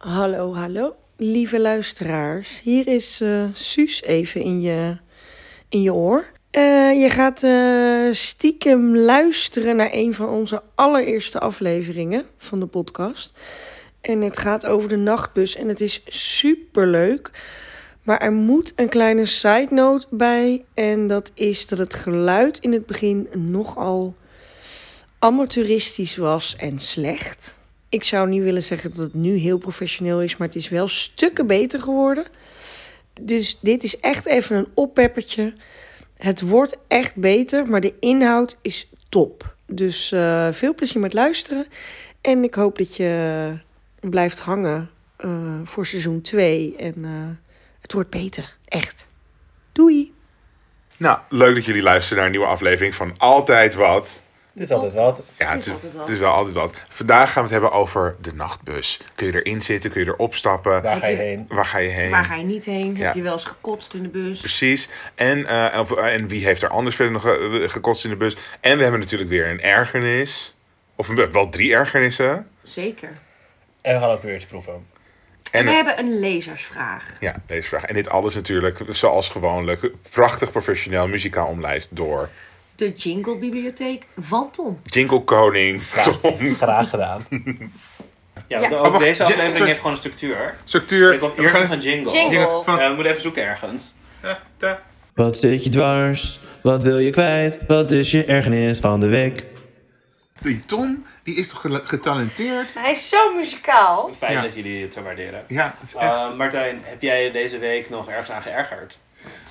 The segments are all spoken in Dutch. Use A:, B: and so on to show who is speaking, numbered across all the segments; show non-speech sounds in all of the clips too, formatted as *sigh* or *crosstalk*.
A: Hallo, hallo, lieve luisteraars. Hier is eh Suus even in je, in je oor. Eh, je gaat eh, stiekem luisteren naar een van onze allereerste afleveringen van de podcast. En het gaat over de nachtbus en het is superleuk. Maar er moet een kleine side note bij. En dat is dat het geluid in het begin nogal amateuristisch was en slecht. Ik zou niet willen zeggen dat het nu heel professioneel is, maar het is wel stukken beter geworden. Dus dit is echt even een oppeppertje. Het wordt echt beter, maar de inhoud is top. Dus eh, veel plezier met luisteren. En ik hoop dat je blijft hangen eh, voor seizoen 2. En eh, het wordt beter. Echt. Doei.
B: Nou, leuk dat jullie luisteren naar een nieuwe aflevering van Altijd Wat.
C: Het is altijd wat.
B: Ja,
A: is
B: het,
A: wat.
B: het is wel altijd wat. Vandaag gaan we het hebben over de nachtbus. Kun je erin zitten? Kun je erop stappen?
C: Waar ga je heen?
B: Waar ga je heen?
D: Waar ga je niet heen?
B: Ja.
D: Heb je wel eens gekotst in de bus?
B: Precies. En, eh, of- en wie heeft er anders verder nog eh, gekotst in de bus? En we hebben natuurlijk weer een ergernis. Of een, wel drie ergernissen.
D: Zeker.
C: En we gaan ook weer iets proeven.
B: En
D: We hebben een lezersvraag.
B: ja, deze vraag. En dit alles natuurlijk, zoals gewoonlijk, prachtig professioneel muzikaal omlijst door
D: De Jingle Bibliotheek van Tom.
B: Jingle Koning Tom.
C: Graag gedaan.
E: Ja, ook
B: wacht,
E: deze aflevering heeft gewoon een structuur.
B: Structuur.
E: Ik
B: We
E: eerst nog een jingle.
D: Jingle.
B: Van-
E: Ja, we moeten even zoeken ergens.
F: Wat zit je dwars? Wat wil je kwijt? Wat is je ergernis van de week?
B: Die Tom, die is toch getalenteerd?
D: Hij is zo muzikaal.
E: Fijn
B: Ja.
E: dat jullie het zo waarderen.
B: Ja, het is echt.
E: Uh, Martijn, heb jij je deze week nog ergens aan geërgerd?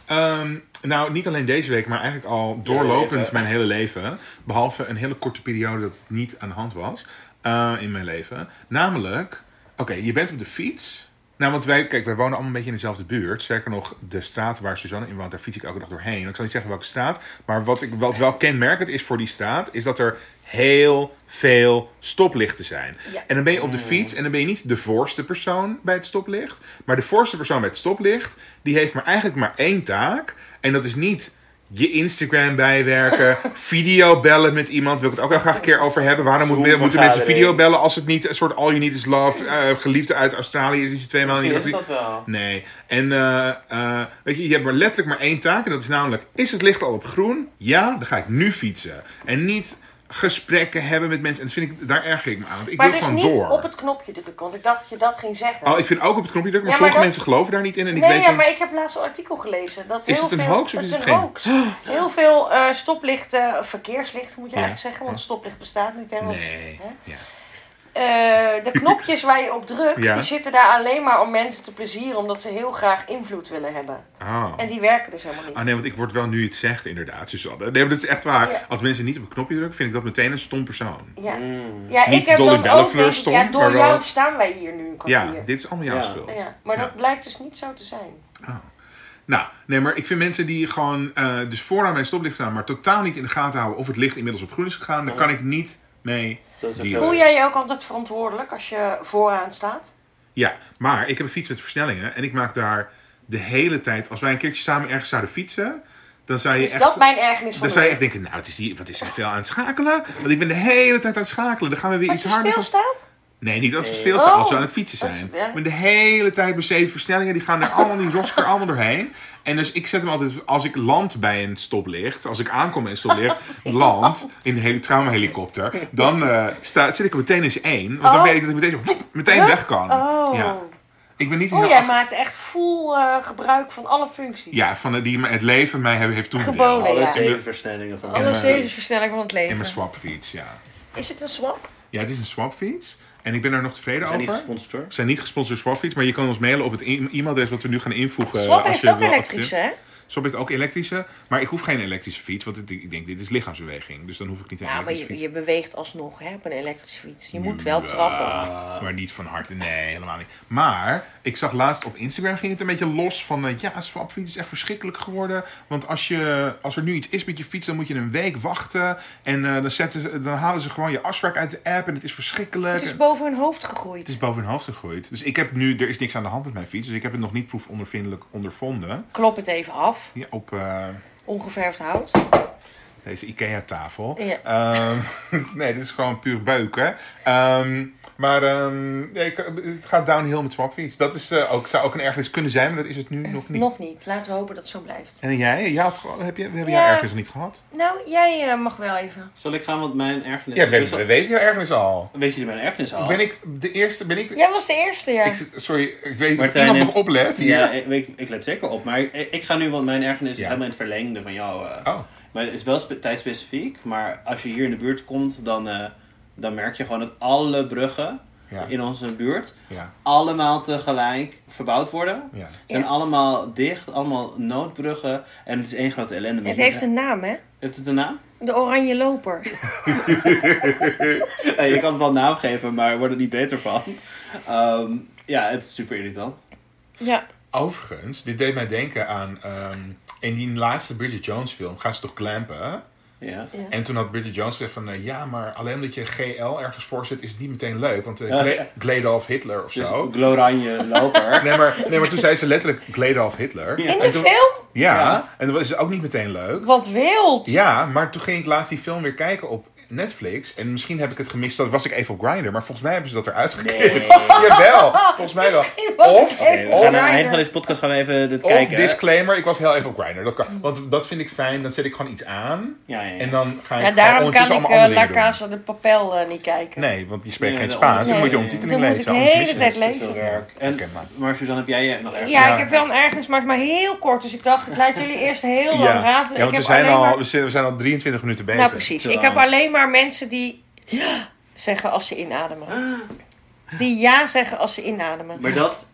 B: Ehm, nou, niet alleen deze week, maar eigenlijk al doorlopend mijn hele leven. Behalve een hele korte periode dat het niet aan de hand was eh, in mijn leven. Namelijk, oké, je bent op de fiets. Nou, want wij, kijk, wij wonen allemaal een beetje in dezelfde buurt. Sterker nog, de straat waar Suzanne in woont, daar fiets ik elke dag doorheen. Ik zal niet zeggen welke straat, maar wat, ik, wat wel kenmerkend is voor die straat, is dat er heel veel stoplichten zijn.
D: Ja.
B: En dan ben je op de fiets en dan ben je niet de voorste persoon bij het stoplicht. Maar de voorste persoon bij het stoplicht, die heeft maar eigenlijk maar één taak. En dat is niet je Instagram bijwerken, *laughs* video bellen met iemand. Wil ik het ook wel graag een keer over hebben. Waarom moet- moeten mensen video bellen als het niet een soort all you need is love, eh, geliefde uit Australië is die ze twee maanden niet
E: is dat wel.
B: Nee. En eh, eh, weet je, je hebt maar letterlijk maar één taak. En dat is namelijk, is het licht al op groen? Ja, dan ga ik nu fietsen. En niet gesprekken hebben met mensen. En dat vind ik, daar erger ik me aan. Want ik
A: Maar
B: wil
A: dus
B: gewoon
A: niet
B: door.
A: op het knopje drukken, want ik dacht dat je dat ging zeggen.
B: Oh, ik vind ook op het knopje drukken, maar
A: Ja, maar
B: sommige
A: dat-
B: mensen geloven daar niet in. En ik
A: nee,
B: weet
A: ja,
B: dan-
A: maar ik heb laatst een artikel gelezen. Dat
B: Is
A: heel
B: het een
A: veel,
B: hoax of is
A: het
B: geen-?
A: Heel veel eh, stoplichten, verkeerslichten moet je
B: Ja.
A: eigenlijk zeggen, want stoplicht bestaat niet. Want,
B: Nee.
A: hè?
B: Ja.
A: Eh, de knopjes waar je op drukt,
B: Ja.
A: die zitten daar alleen maar om mensen te plezieren, omdat ze heel graag invloed willen hebben.
B: Oh.
A: En die werken dus helemaal niet.
B: Ah nee, want ik word wel nu het zegt inderdaad, Suzanne. Nee, maar dat is echt waar.
A: Ja.
B: Als mensen niet op het knopje drukken, vind ik dat meteen een stom persoon.
A: Ja,
E: Mm.
A: ja
B: Niet
A: ik heb
B: Dolly
A: dan ook
B: Bellefleur
A: denk ik, ja, door
B: maar wel-
A: jou staan wij hier nu een
B: Ja,
A: kwartier.
B: dit is allemaal jouw
E: Ja.
B: schuld.
A: Ja, maar
B: Ja.
A: dat blijkt dus niet zo te zijn.
B: Nou, nee, maar ik vind mensen die gewoon eh, dus vooraan bij het stoplicht staan, maar totaal niet in de gaten houden of het licht inmiddels op groen is gegaan, daar kan ik niet mee. Dealen.
A: Voel jij je ook altijd verantwoordelijk als je vooraan staat?
B: Ja, maar ik heb een fiets met versnellingen en ik maak daar de hele tijd, als wij een keertje samen ergens zouden fietsen, dan zou je
A: Is
B: echt.
A: dat mijn ergernis van
B: Dan zou je echt denken, nou, het is die, wat is er veel aan het schakelen? Want ik ben de hele tijd aan het schakelen. Dan gaan we weer
A: Als
B: iets
A: je
B: harder.
A: stilstaat?
B: Nee, niet als we stilstaan,
A: Oh.
B: als we aan het fietsen zijn.
A: ja.
B: Ben de hele tijd met zeven versnellingen, die gaan er allemaal, die rosker allemaal doorheen. En dus ik zet hem altijd, als ik land bij een stoplicht, als ik aankom bij een stoplicht, *laughs* land in de hele traumahelikopter, dan eh, sta, zit ik er meteen in z'n één. Want dan
A: Oh.
B: weet ik dat ik meteen, woep, meteen weg kan.
A: Oh.
B: Ja. Ik ben niet
A: Oh, jij maakt echt full eh, gebruik van alle functies.
B: Ja, van de, die me- het leven mij heeft, heeft toegedeeld.
A: Geboden,
E: Alle
A: ja.
E: zeven versnellingen van
A: Alle zeven versnelling van het
B: In
A: leven.
B: mijn swapfiets, ja.
A: Is het een swap?
B: Ja, het is een swapfiets. En ik ben er nog tevreden
E: zijn niet
B: over.
E: gesponsord hoor.
B: We zijn niet gesponsord door Swapfiets, maar je kan ons mailen op het e-mailadres wat we nu gaan invoegen.
A: swap
B: als
A: heeft
B: je
A: ook
B: wil
A: elektrische,
B: Swap heeft ook elektrische, maar ik hoef geen elektrische fiets, want het- ik denk dit is lichaamsbeweging, dus dan hoef ik niet een
A: Ja, maar
B: elektrische
A: je,
B: fiets.
A: je beweegt alsnog hè, op een elektrische fiets. Je moet wel
B: Ja,
A: trappen.
B: Maar niet van harte, nee, helemaal niet. Maar ik zag laatst op Instagram ging het een beetje los van, eh, ja, swapfiets is echt verschrikkelijk geworden. Want als, je, als er nu iets is met je fiets, dan moet je een week wachten. En eh, dan, zetten, ze- dan halen ze gewoon je afspraak uit de app en het is verschrikkelijk.
A: Het is boven hun hoofd gegroeid.
B: Het is boven hun hoofd gegroeid. Dus ik heb nu, er is niks aan de hand met mijn fiets. Dus ik heb het nog niet proefondervindelijk ondervonden.
A: Klop het even af.
B: Ja, op, eh,
A: Ongeverfd hout.
B: Deze IKEA-tafel.
G: Ja.
B: Ehm, *laughs* nee, dit is gewoon puur beuken. Ehm, maar ehm, nee, het gaat downhill met Swapfiets. Dat is, eh, ook, zou ook een ergernis kunnen zijn, maar dat is het nu nog niet.
G: Nog niet. Laten we hopen dat het zo blijft.
B: En jij? jij had, gewoon- heb je, we hebben
G: Ja.
B: jouw ergernis niet gehad?
G: Nou, jij eh, mag wel even.
E: Zal ik gaan, want mijn ergernis...
B: Ja,
E: is
B: we, weten jouw ergernis al.
E: Weet jullie mijn ergernis al?
B: Ben ik de eerste? Ben ik de,
G: Jij was de eerste, ja.
B: ik sorry, ik weet niet of iemand
E: heeft-
B: nog oplet hier.
E: Ja, ik, ik, let zeker op. Maar ik, ik ga nu, want mijn ergernis is helemaal in het verlengde van jou. eh.
B: Oh,
E: Maar het is wel spe- tijdspecifiek. Maar als je hier in de buurt komt, dan, eh, dan merk je gewoon dat alle bruggen
B: ja.
E: in onze buurt
B: Ja,
E: allemaal tegelijk verbouwd worden.
B: ja.
E: En
G: Ja.
E: allemaal dicht, allemaal noodbruggen. En het is één grote ellende.
G: Het heeft een naam, hè?
E: Heeft het een naam?
G: De Oranje Loper. *laughs*
E: Je kan het wel een naam geven, maar wordt er niet beter van. Ehm, ja, het is super irritant.
G: Ja.
B: Overigens, dit deed mij denken aan... ehm, in die laatste Bridget Jones film gaan ze toch clampen?
E: Ja.
G: ja.
B: En toen had Bridget Jones gezegd van... eh, ja, maar alleen omdat je GL ergens voor zit, is het niet meteen leuk. Want uh,
E: Ja, ja.
B: Gledolf Hitler of
E: Dus
B: zo.
E: gloranje *laughs* loper.
B: Nee maar, nee, maar toen zei ze letterlijk Gledolf Hitler.
E: Ja.
G: In de
B: toen-
G: film?
B: Ja,
E: Ja.
B: en dat was ook niet meteen leuk.
G: Wat wild.
B: Ja, maar toen ging ik laatst die film weer kijken op Netflix. En misschien heb ik het gemist, dat was ik even op Grindr. Maar volgens mij hebben ze dat eruit geknipt.
E: Nee. *laughs*
B: Jawel, volgens mij wel. Of,
E: we gaan aan het
G: Grindr.
E: eind van deze podcast gaan we even dit
B: of
E: kijken.
B: disclaimer, ik was heel even op Grindr. Dat kan. Want dat vind ik fijn, dan zet ik gewoon iets aan.
E: Ja, ja, ja.
B: En dan ga ik
G: Ja,
B: gewoon
G: daarom kan ik
B: andere
G: La. Casa de Papel eh, niet kijken.
B: Nee, want je spreekt
E: Nee,
B: geen Spaans. Dan
E: onder-
B: moet je
E: nee.
B: ondertiteling
G: Dan moet
B: lezen.
G: ik de hele tijd lezen.
E: En,
B: maar-
E: Suzanne, heb jij eh, nog ergens?
G: Ja, ik heb wel een ergens, maar maar heel kort. Dus ik dacht, ik laat jullie eerst heel lang
B: Ja,
G: ratelen.
B: ja want we zijn, al,
G: maar...
B: we zijn we zijn al 23 minuten bezig.
G: Nou, precies. Ik heb alleen maar mensen die ja zeggen als ze inademen. Die ja zeggen als ze inademen.
E: Maar dat,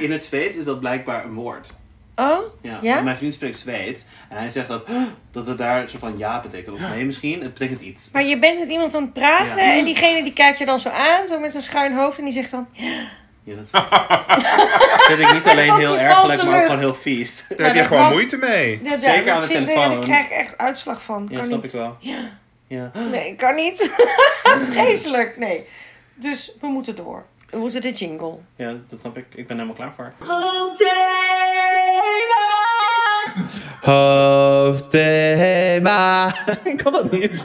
E: in het Zweeds is dat blijkbaar een woord.
G: Oh?
E: Ja, Mijn vriend spreekt Zweeds. En hij zegt dat, dat het daar een soort van ja betekent. Of nee misschien, het betekent iets.
G: Maar je bent met iemand aan het praten
E: Ja.
G: en diegene die kijkt je dan zo aan, zo met zijn schuin hoofd en die zegt dan...
E: Ja, dat *laughs* vind ik niet alleen heel erg,
G: valse
E: maar ook gewoon heel vies.
B: Daar
G: Nou,
B: heb je gewoon moeite mee.
G: Ja,
E: Zeker aan de
G: ik-
E: telefoon.
G: Daar krijg ik echt uitslag van.
E: Ja, snap
G: niet.
E: ik wel. Ja.
G: Nee, kan niet. *laughs* Vreselijk, nee. Dus we moeten door. We moeten de jingle.
E: ja, dat snap ik. Ik ben helemaal klaar voor.
F: Hoofdthema. *laughs* Ik kan dat niet.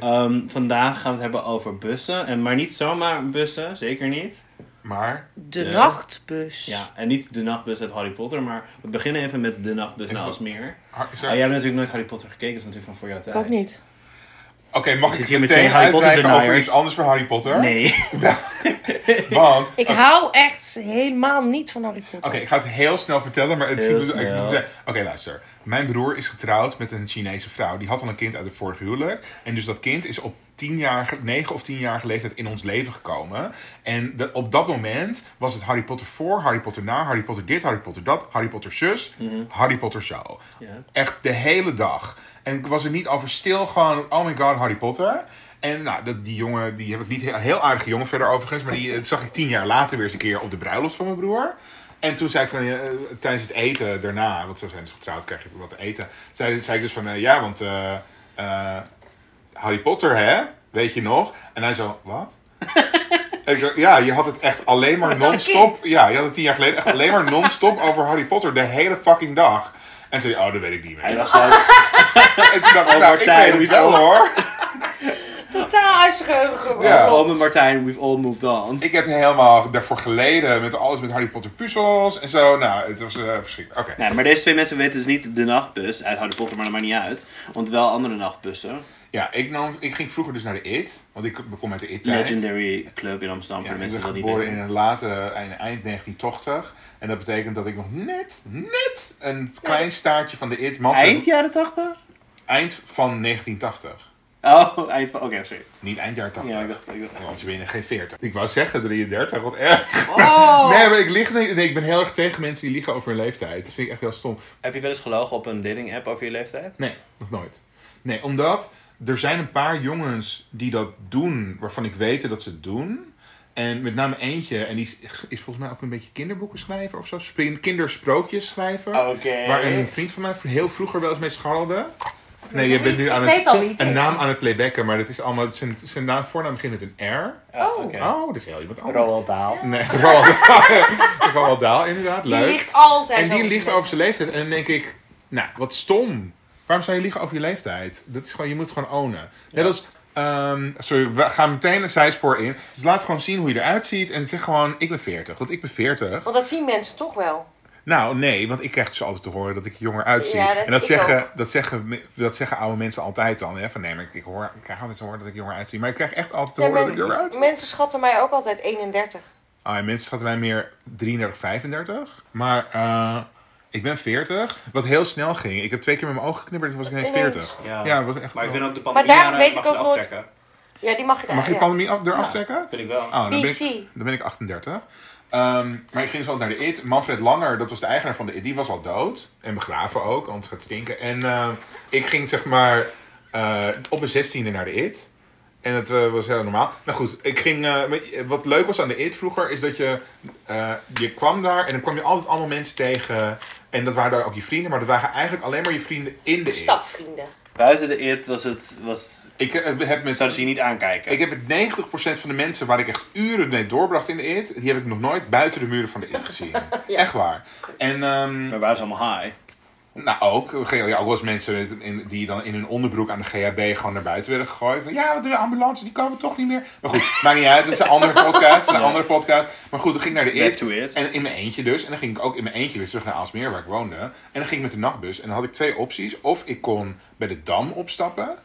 E: Ehm, vandaag gaan we het hebben over bussen. En maar niet zomaar bussen, zeker niet.
B: Maar,
G: De
E: Ja.
G: nachtbus.
E: Ja, en niet de nachtbus uit Harry Potter, maar we beginnen even met de nachtbus naar
B: Even-
E: Alsmeer.
B: har- is er-
E: Oh, jij hebt natuurlijk nooit Harry Potter gekeken, dat is natuurlijk van voor jouw
G: Ik
E: tijd.
G: ook niet.
B: Oké, mag ik meteen
E: twee Harry Potter
B: uitwijken over iets anders van Harry Potter?
E: Nee. *laughs*
B: Want,
G: Ik hou echt helemaal niet van Harry Potter.
B: Oké, ik ga het heel snel vertellen, maar het Oké, luister. Mijn broer is getrouwd met een Chinese vrouw. Die had al een kind uit het vorige huwelijk. En dus dat kind is op 10-jarige, 9 of 10-jarige leeftijd in ons leven gekomen. En de- op dat moment was het Harry Potter voor, Harry Potter na, Harry Potter dit, Harry Potter dat, Harry Potter zus, Harry Potter zo.
E: Ja.
B: Echt de hele dag. En ik was er niet over stil, gewoon, oh my god, Harry Potter. En nou, dat, die jongen, die heb ik niet heel, heel aardige jongen verder overigens, maar die eh, zag ik tien jaar later weer eens een keer op de bruiloft van mijn broer. En toen zei ik van, eh, tijdens het eten daarna, want zo zijn ze getrouwd, krijg je wat te eten. Zei, zei ik dus van, eh, ja, want Harry Potter, hè? Weet je nog? En hij zo, wat? *laughs* Ja, je had het echt alleen maar non-stop. Ja, je had het tien jaar geleden echt alleen maar non-stop over Harry Potter de hele fucking dag. En toen zei hij, oh, dat weet ik niet
E: Hij
B: meer.
E: dacht gewoon, *laughs*
B: En toen dacht ik, nou, ik
E: Martijn,
B: weet het
E: wie
B: wel hoor.
G: Totaal uitgeheugen.
B: Ja.
E: oh, Martijn, we've all moved on.
B: Ik heb helemaal daarvoor geleden met alles met Harry Potter puzzels en zo. Nou, het was eh, verschrikkelijk. Oké.
E: Nee, maar deze twee mensen weten dus niet de nachtbus uit Harry Potter, maar dat maakt niet uit. Want wel andere nachtbussen.
B: Ja, ik, nam, ik ging vroeger dus naar de IT. Want ik kom uit de IT-tijd.
E: Legendary Club in Amsterdam,
B: Ja,
E: voor de
B: ik
E: mensen
B: ben
E: die dat niet
B: geboren in
E: weten.
B: een late eind, eind 1980. En dat betekent dat ik nog net, net een klein staartje van de IT... Manfred-
E: Eind jaren 80?
B: eind van 1980.
E: Oh, eind van... Oké, sorry.
B: Niet eind jaren 80.
E: Ja, ik dacht... Ik dacht
B: Want Anders ben je geen 40. Ik wou zeggen 33, wat erg.
G: Oh. *laughs*
B: Nee, maar ik, lieg, nee, nee, ik ben heel erg tegen mensen die liegen over hun leeftijd. Dat vind ik echt heel stom.
E: Heb je wel eens gelogen op een dating app over je leeftijd?
B: Nee, nog nooit. Nee, omdat er zijn een paar jongens die dat doen, waarvan ik weet dat ze het doen. En met name eentje, en die is, is volgens mij ook een beetje kinderboeken schrijver of zo. Kindersprookjes schrijver.
E: Oké.
B: Waar een vriend van mij heel vroeger wel eens mee scharrelde. Nee, je bent nu aan het, een naam aan het playbacken, maar dat is allemaal, zijn, zijn naam, voornaam begint met een R.
E: Oh,
G: Oh.
E: oké.
B: Oh, dat is heel iemand anders.
E: Roald.
B: Nee, *laughs* Roald *laughs* inderdaad.
G: Die
B: Leuk.
G: ligt altijd
B: En die
G: over
B: ligt over zijn leeftijd. En dan denk ik, nou, wat stom Waarom zou je liegen over je leeftijd? Dat is gewoon, je moet het gewoon ownen. Net als, ehm, sorry, we gaan meteen een zijspoor in. Dus laat gewoon zien hoe je eruit ziet en zeg gewoon, ik ben 40. Want ik ben 40.
G: Want dat zien mensen toch wel.
B: Nou, nee, want ik krijg dus altijd te horen dat ik er jonger uitzie.
G: Ja, dat
B: en dat
G: ik
B: zeggen,
G: ook.
B: dat, zeggen, dat zeggen oude mensen altijd dan. Hè? Van nee, maar ik, ik, hoor, ik krijg altijd te horen dat ik jonger uitzie. Maar ik krijg echt altijd te horen dat ik jonger uitzie.
G: mensen schatten mij ook altijd 31.
B: Oh, en mensen schatten mij meer 33, 35. Maar eh, ik ben 40. Wat heel snel ging. Ik heb twee keer met mijn ogen geknipperd en toen was ik ineens
G: Ineens.
B: 40.
E: Ja.
B: Ja, dat was echt
E: Maar ik vind ook de
G: Maar
E: pandemie
G: daarom weet ik ook nooit-
E: aftrekken.
G: Ja, die mag je
B: Mag je
G: ja.
B: pandemie af, eraf trekken?
E: Vind ik wel.
B: Oh, dan ben ik, dan ben ik 38. Ehm, maar ik ging dus altijd naar de IT. Manfred Langer, dat was de eigenaar van de IT, die was al dood. En begraven ook, anders gaat het stinken. En eh, ik ging zeg maar eh, op mijn zestiende naar de IT. En het eh, was heel normaal. Nou goed, ik ging, eh, met- wat leuk was aan de IT vroeger, is dat je, eh, je kwam daar en dan kwam je altijd allemaal mensen tegen. En dat waren daar ook je vrienden, maar dat waren eigenlijk alleen maar je vrienden in de IT.
G: Stadvrienden.
E: Buiten de it was het... Was,
B: Ik eh, heb met
E: zouden ze je niet aankijken.
B: Ik heb met 90% van de mensen waar ik echt uren mee doorbracht in de IT, die heb ik nog nooit buiten de muren van de IT gezien. *laughs* Echt waar. En ehm,
E: Maar waren ze allemaal high?
B: Nou ook, ja, ook wel eens mensen met- in, die dan in hun onderbroek aan de GHB gewoon naar buiten werden gegooid. Van, ja, de ambulances die komen toch niet meer. Maar goed, maakt niet uit. Dat is een andere *laughs* podcast. Een andere podcast. Maar goed, dan ging ik naar de it. En in mijn eentje dus. En dan ging ik ook in mijn eentje weer terug naar Aalsmeer, waar ik woonde. En dan ging ik met de nachtbus. En dan had ik twee opties. Of ik kon bij de Dam opstappen.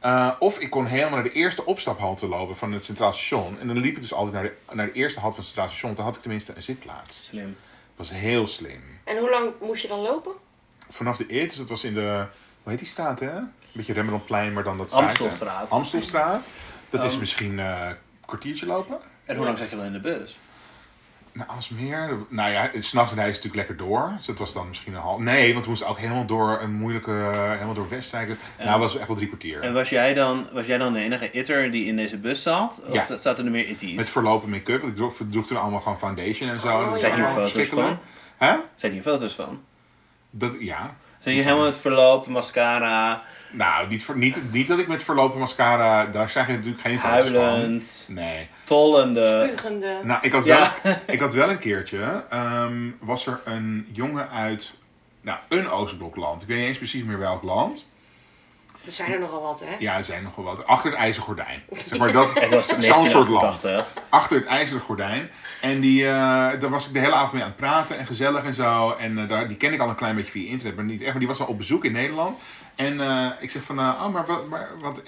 B: eh, of ik kon helemaal naar de eerste opstaphalte lopen van het Centraal Station. En dan liep ik dus altijd naar de, naar de eerste halte van het Centraal Station. Dan had ik tenminste een zitplaats.
E: Slim.
B: Dat was heel slim.
G: En hoe lang moest je dan lopen?
B: Vanaf de IT, dus dat was in de... Hoe heet die straat, hè? Een beetje Rembrandtplein, maar dan dat straatje.
E: Amstelstraat.
B: Amstelstraat. Dat is
E: Um,
B: misschien eh, een kwartiertje lopen.
E: En hoe lang zat je dan in de bus?
B: Nou, Alsmeer. Nou ja, s'nachts rijden ze natuurlijk lekker door. Dus dat was dan misschien een half. Nee, want we moesten ook helemaal door een moeilijke. helemaal door Westwijk. Nou, dat was echt wel drie kwartier.
E: En was jij dan, was jij dan de enige itter die in deze bus zat? Of
B: Ja.
E: zaten er meer itties?
B: Met verlopen make-up. want Ik droeg, droeg toen allemaal gewoon foundation en zo.
G: Oh,
B: dat.
E: Zijn hier
B: allemaal
E: foto's van?
B: Hè?
E: Zijn hier foto's van?
B: Dat, ja.
E: Zijn je helemaal met verloop, mascara,
B: Nou, niet, voor, niet, niet dat ik met verlopen mascara. Daar zijn natuurlijk geen foto's van.
E: huilend,
B: Nee.
E: tollende?
G: Spugende.
B: Nou, ik had,
E: Ja.
B: wel, *laughs* ik had wel een keertje. ehm, was er een jongen uit. Nou, een Oostblokland. Ik weet niet eens precies meer welk land.
G: Er zijn er nogal wat, hè?
B: Ja, er zijn nog wel wat. Achter het ijzeren gordijn. *laughs* Zeg maar dat.
E: Het was
B: Zo'n soort land.
E: 1988.
B: Achter het ijzeren gordijn. En die, eh, daar was ik de hele avond mee aan het praten en gezellig en zo. En eh, daar, die ken ik al een klein beetje via internet, maar niet echt. Maar die was al op bezoek in Nederland. En eh, ik zeg van, oh, maar, wat, maar wat,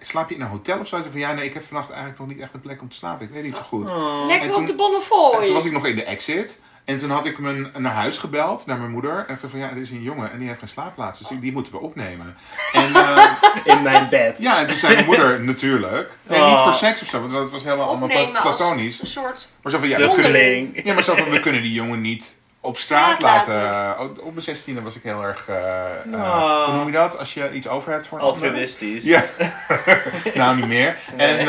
B: slaap je in een hotel of zo? Ze zei van, ja, nee, ik heb vannacht eigenlijk nog niet echt een plek om te slapen. Ik weet niet zo goed.
G: Lekker
B: En toen-
G: op de
B: En
G: Bonnefoy.
B: toen was ik nog in de exit. En toen had ik mijn, naar huis gebeld, naar mijn moeder. En ik zei van, ja, er is een jongen en die heeft geen slaapplaats. Dus die, die moeten we opnemen. En *laughs* eh,
E: In mijn bed.
B: ja, en toen zei mijn moeder, *laughs* natuurlijk. Nee, niet
E: Oh.
B: voor seks of zo, want het was helemaal allemaal
G: Opnemen
B: platonisch.
G: een soort...
B: Maar zo van, ja, kunnen, ja, maar zo van, we kunnen die jongen niet op straat laten. Op- Op mijn zestiende was ik heel erg, eh, eh,
E: Oh.
B: hoe noem je dat? Als je iets over hebt voor een ander?
E: Altruïstisch.
B: Ja, *laughs* nou niet meer. En, eh,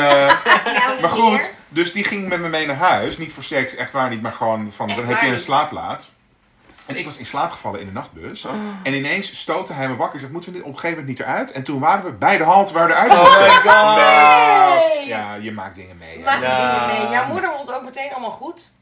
B: maar goed, dus die ging met me mee naar huis. Niet voor seks, echt waar niet, maar gewoon van,
G: Echt
B: dan heb je een slaapplaats. En ik was in slaap gevallen in de nachtbus.
G: Oh.
B: En ineens stootte hij me wakker en zei, moeten we dit op een gegeven moment niet eruit? En toen waren we bij de halte waar we eruit
E: Oh
B: moesten.
E: my god.
G: Nee!
B: Ja, je maakt dingen mee. hè.
G: Maakt
E: Ja.
G: dingen mee. Jouw moeder vond het ook meteen allemaal goed.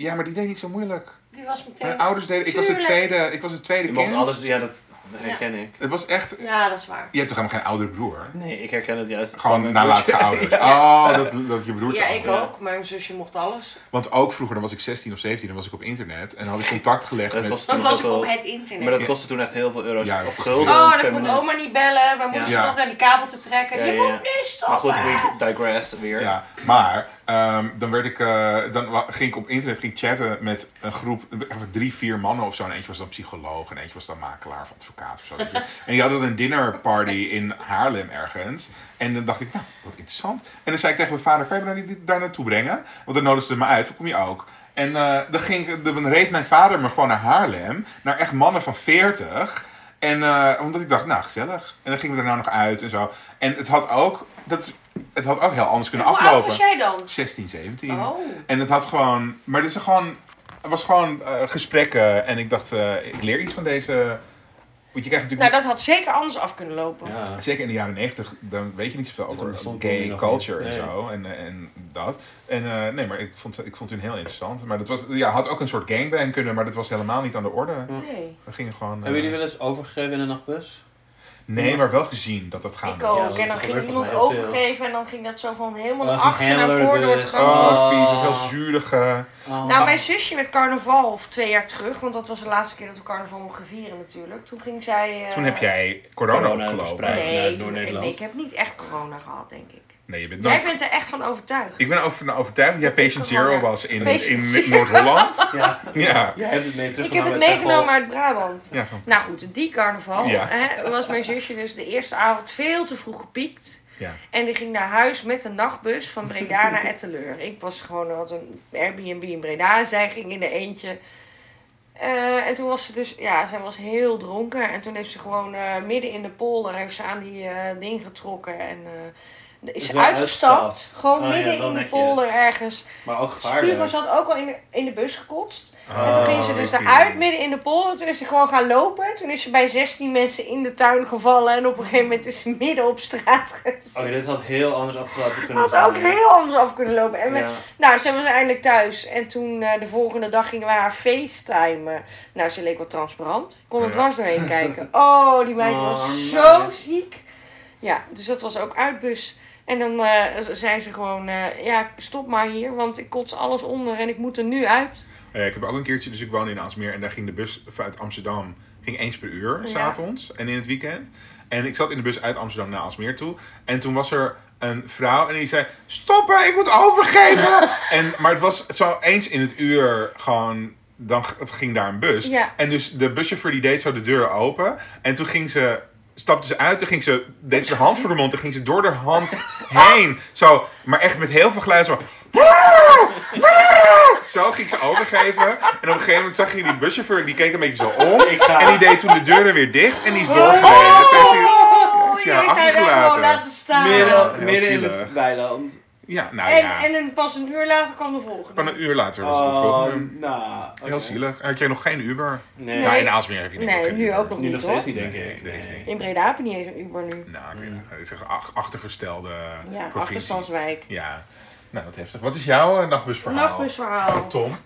B: Ja, maar die deed niet zo moeilijk.
G: Die was meteen...
B: Mijn ouders deden... Ik was het tweede, ik was het tweede
E: Je mocht
B: kind.
E: alles, ja, dat dat herken ik.
B: Het was echt...
G: Ja, dat is waar.
B: Je hebt toch helemaal geen oudere broer?
E: Nee, ik herken het juist. van
B: Gewoon
E: mijn
B: nalatige
E: broertje.
B: ouders. *laughs* Oh, dat, dat je broertje
G: Ja, ik ook. Mijn zusje mocht alles.
B: Want ook vroeger, dan was ik 16 of 17, dan was ik op internet. En dan had ik contact gelegd
E: Dat
B: met...
E: was
G: Dat
E: toen
G: was ik
E: heel
G: op het internet.
E: Maar dat kostte toen echt heel veel euro's.
B: Ja,
E: of
B: dat
E: gulden
G: Oh, dan kon oma niet bellen. Mijn moeder
E: Ja.
G: stond altijd aan die kabel te trekken.
E: Ja,
G: je
E: ja,
G: moet
E: ja.
G: nu
E: Maar
G: stoppen.
E: goed, we digress weer.
B: Ja, maar ehm, dan, werd ik, eh, dan ging ik op internet ging chatten met een groep, drie, vier mannen of zo. En eentje was dan psycholoog en eentje was dan makelaar of advocaat of zo. *laughs* En die hadden een dinnerparty in Haarlem ergens. En dan dacht ik, nou, wat interessant. En dan zei ik tegen mijn vader, kan je me daar, niet, daar naartoe brengen? Want dan nodigden ze me uit, kom je ook? En eh, dan, ging, dan reed mijn vader me gewoon naar Haarlem, naar echt mannen van 40. En eh, omdat ik dacht, nou gezellig. En dan gingen we er nou nog uit en zo. En het had ook, dat, het had ook heel anders kunnen
G: Hoe oud
B: aflopen.
G: was jij dan?
B: 16, 17.
G: Oh.
B: En het had gewoon, maar dit is gewoon, het was gewoon eh, gesprekken. En ik dacht, eh, ik leer iets van deze. Want je krijgt
G: Nou,
B: natuurlijk,
G: dat had zeker anders af kunnen lopen.
E: Ja.
B: zeker in de jaren 90, dan weet je niet zoveel over gay
E: het
B: culture en zo. En, eh, en dat. En eh, nee, maar ik vond, ik vond het heel interessant. Maar dat was, ja, had ook een soort gangbang kunnen, maar dat was helemaal niet aan de orde.
G: Nee.
B: We gingen gewoon.
E: Hebben jullie wel eens overgegeven in een nachtbus?
B: Nee, maar wel gezien dat dat gaat.
A: Ik ook.
E: Ja,
A: en dan ging iemand overgeven en dan ging dat zo van helemaal naar achter naar voor door het gang.
B: Oh,
E: Oh.
B: vies. Dat heel zuurige.
E: Oh.
A: Nou, mijn zusje met carnaval, of twee jaar terug, want dat was de laatste keer dat we carnaval mochten vieren natuurlijk. Toen ging zij... eh,
B: Toen heb jij corona,
E: Corona
B: opgelopen.
A: toen- nee, ik heb niet echt corona gehad, denk ik.
B: Je bent
A: Jij bent er echt van overtuigd.
B: Ik ben over, overtuigd dat jij patient zero was in, in. Noord-Holland. *laughs*
E: Ja,
B: Ja.
E: jij hebt het mee terug
A: ik heb het meegenomen uit Brabant.
B: ja. van-
A: Nou goed, die carnaval
B: Ja.
A: hè, was mijn zusje dus de eerste avond veel te vroeg gepiekt.
B: Ja.
A: En die ging naar huis met een nachtbus van Breda naar Etteleur. Ik was gewoon, had een Airbnb in Breda en zij ging in de eentje. Eh, en toen was ze dus, ja, zij was heel dronken. En toen heeft ze gewoon eh, midden in de polder heeft ze aan die eh, ding getrokken. En eh, is
E: Is
A: ze
E: wel
A: uitgestapt. Gewoon
E: Oh
A: midden
E: wel
A: in de polder ergens.
E: Maar ook
A: Spugen
E: gevaarlijk.
A: zat ook al in de, in de bus gekotst. en
B: Oh,
A: toen ging ze dus
B: het.
A: midden in de polder. Toen is ze gewoon gaan lopen. Toen is ze bij 16 mensen in de tuin gevallen. En op een gegeven moment is ze midden op straat gezet.
E: Oké, dit had heel anders afgelopen kunnen
A: Had
E: zijn.
A: ook heel anders af kunnen lopen. En we-
E: Ja.
A: nou, ze was eindelijk thuis. En toen eh, de volgende dag gingen we haar facetimen. Nou, ze leek wat transparant. Ik kon er
B: Ja.
A: dwars doorheen *laughs* kijken. Oh, die meid was
E: Oh,
A: zo
E: meid.
A: ziek. Ja, dus dat was ook uitbus. En dan eh, zei ze gewoon, eh, ja, stop maar hier, want ik kots alles onder en ik moet er nu uit.
B: Eh, ik heb ook een keertje, dus ik woon in Aalsmeer en daar ging de bus vanuit Amsterdam ging eens per uur,
A: Ja.
B: s'avonds en in het weekend. En ik zat in de bus uit Amsterdam naar Aalsmeer toe. En toen was er een vrouw en die zei: Stoppen, ik moet overgeven! *laughs* en, maar het was zo eens in het uur gewoon. Dan ging daar een bus.
A: Ja.
B: En dus de buschauffeur die deed zo de deur open. En toen ging ze. Stapte ze uit, toen ging ze, deed ze de hand voor de mond, toen ging ze door de hand heen. Zo, maar echt met heel veel geluid. Zo, zo ging ze overgeven. En op een gegeven moment zag je die buschauffeur, die keek een beetje zo om. En die deed toen de deuren weer dicht en die is doorgereden. Toen heeft hij,
A: Oh,
B: heeft hij haar achtergelaten.
E: Midden, midden in het weiland.
B: Ja, nou
A: En,
B: ja.
A: en een, pas een uur later kwam de volgende.
B: Van een uur later was het de
E: Oh,
B: volgende.
E: nou.
B: Heel zielig. Had jij nog geen Uber?
E: Nee,
A: Nee.
B: Nou, in Aalsmeer heb je denk ik
A: Nee, nu
B: Uber.
A: ook nog
E: nu
A: niet
E: nog steeds niet, denk ik.
B: nee, nee.
A: In Breda heb je niet eens een Uber nu.
B: Nou, ik weet
E: Mm.
B: niet. het is een achtergestelde
A: Ja,
B: provincie.
A: achterstandswijk.
B: Ja. Nou, wat heftig. Wat is jouw eh, nachtbusverhaal?
A: Nachtbusverhaal.
B: Tom?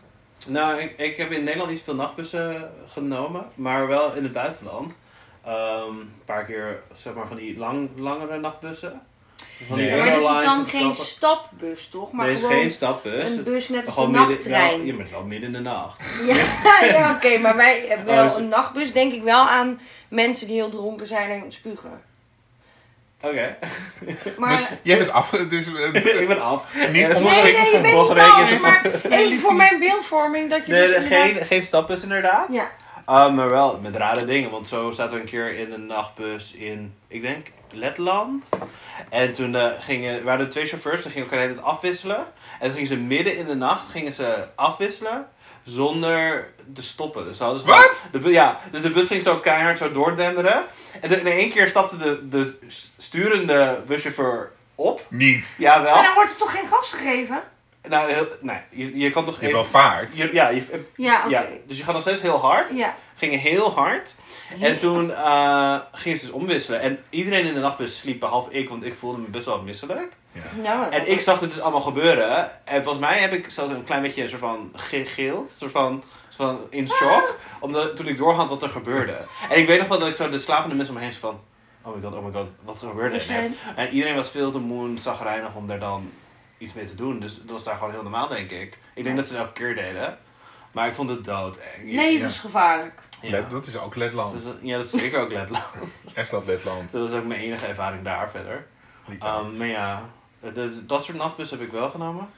E: Nou, ik, ik heb in Nederland niet veel nachtbussen genomen, maar wel in het buitenland. Ehm, een paar keer zeg maar van die lang, langere nachtbussen. Van die
B: Nee.
A: Maar dit is dan
E: en
A: geen
E: stappen.
A: stapbus, toch? Maar
E: Nee, het is
A: gewoon
E: geen stapbus.
A: een bus net als
E: midden,
A: nachttrein.
E: wel, ja, maar het is wel midden in de nacht. *laughs*
A: Ja, ja oké, maar wij hebben *laughs* wel
E: Oh, is-
A: een nachtbus. Denk ik wel aan mensen die heel dronken zijn en spugen.
E: Oké,
A: Maar
B: Dus jij bent af... Eh, *laughs*
E: ik ben af.
B: Niet
E: Eh,
A: nee, nee, je bent even voor mijn beeldvorming dat je
E: Nee,
A: dus inderdaad-
E: geen, geen stapbus inderdaad.
A: Ja,
E: Ah, maar wel met rare dingen. Want zo zaten we een keer in een nachtbus in, ik denk, Letland. En toen eh, gingen, waren er twee chauffeurs, die gingen elkaar de hele tijd afwisselen. En toen gingen ze midden in de nacht gingen ze afwisselen zonder te stoppen. Dus ze hadden ze
B: Wat?
E: De, ja, dus de bus ging zo keihard zo doordenderen. En in één keer stapte de, de sturende buschauffeur op.
B: niet.
E: Jawel.
A: maar dan wordt er toch geen gas gegeven?
E: Nou, heel, nee, je, je kan toch
B: Je hebt wel
E: even...
B: vaart.
E: je- ja, je,
A: Ja, oké.
E: ja, dus je gaat nog steeds heel hard.
A: Ja.
E: Gingen heel hard. En toen eh, gingen ze dus omwisselen. En iedereen in de nachtbus sliep, behalve ik, want ik voelde me best wel misselijk.
A: Nou,
E: En ik zag dit dus allemaal gebeuren. En volgens mij heb ik zelfs een klein beetje een soort van gegild. Een soort van, soort van in shock. Omdat toen ik doorhad wat er gebeurde. En ik weet nog wel dat ik zo de slapende mensen om me heen van... Oh my god, oh my god, wat er gebeurde er net? En iedereen was veel te moe en zagrijnig om daar dan iets mee te doen. Dus het was daar gewoon heel normaal, denk ik. Ik denk dat ze het elke keer deden. Maar ik vond het doodeng.
A: Levensgevaarlijk.
E: Ja.
B: Let- dat is ook Letland.
E: Dus dat- ja, dat is zeker ook Letland. *laughs*
B: Estland, Letland.
E: Dat was ook mijn enige ervaring daar verder. Um, maar ja, dat, dat soort nachtbussen heb ik wel genomen.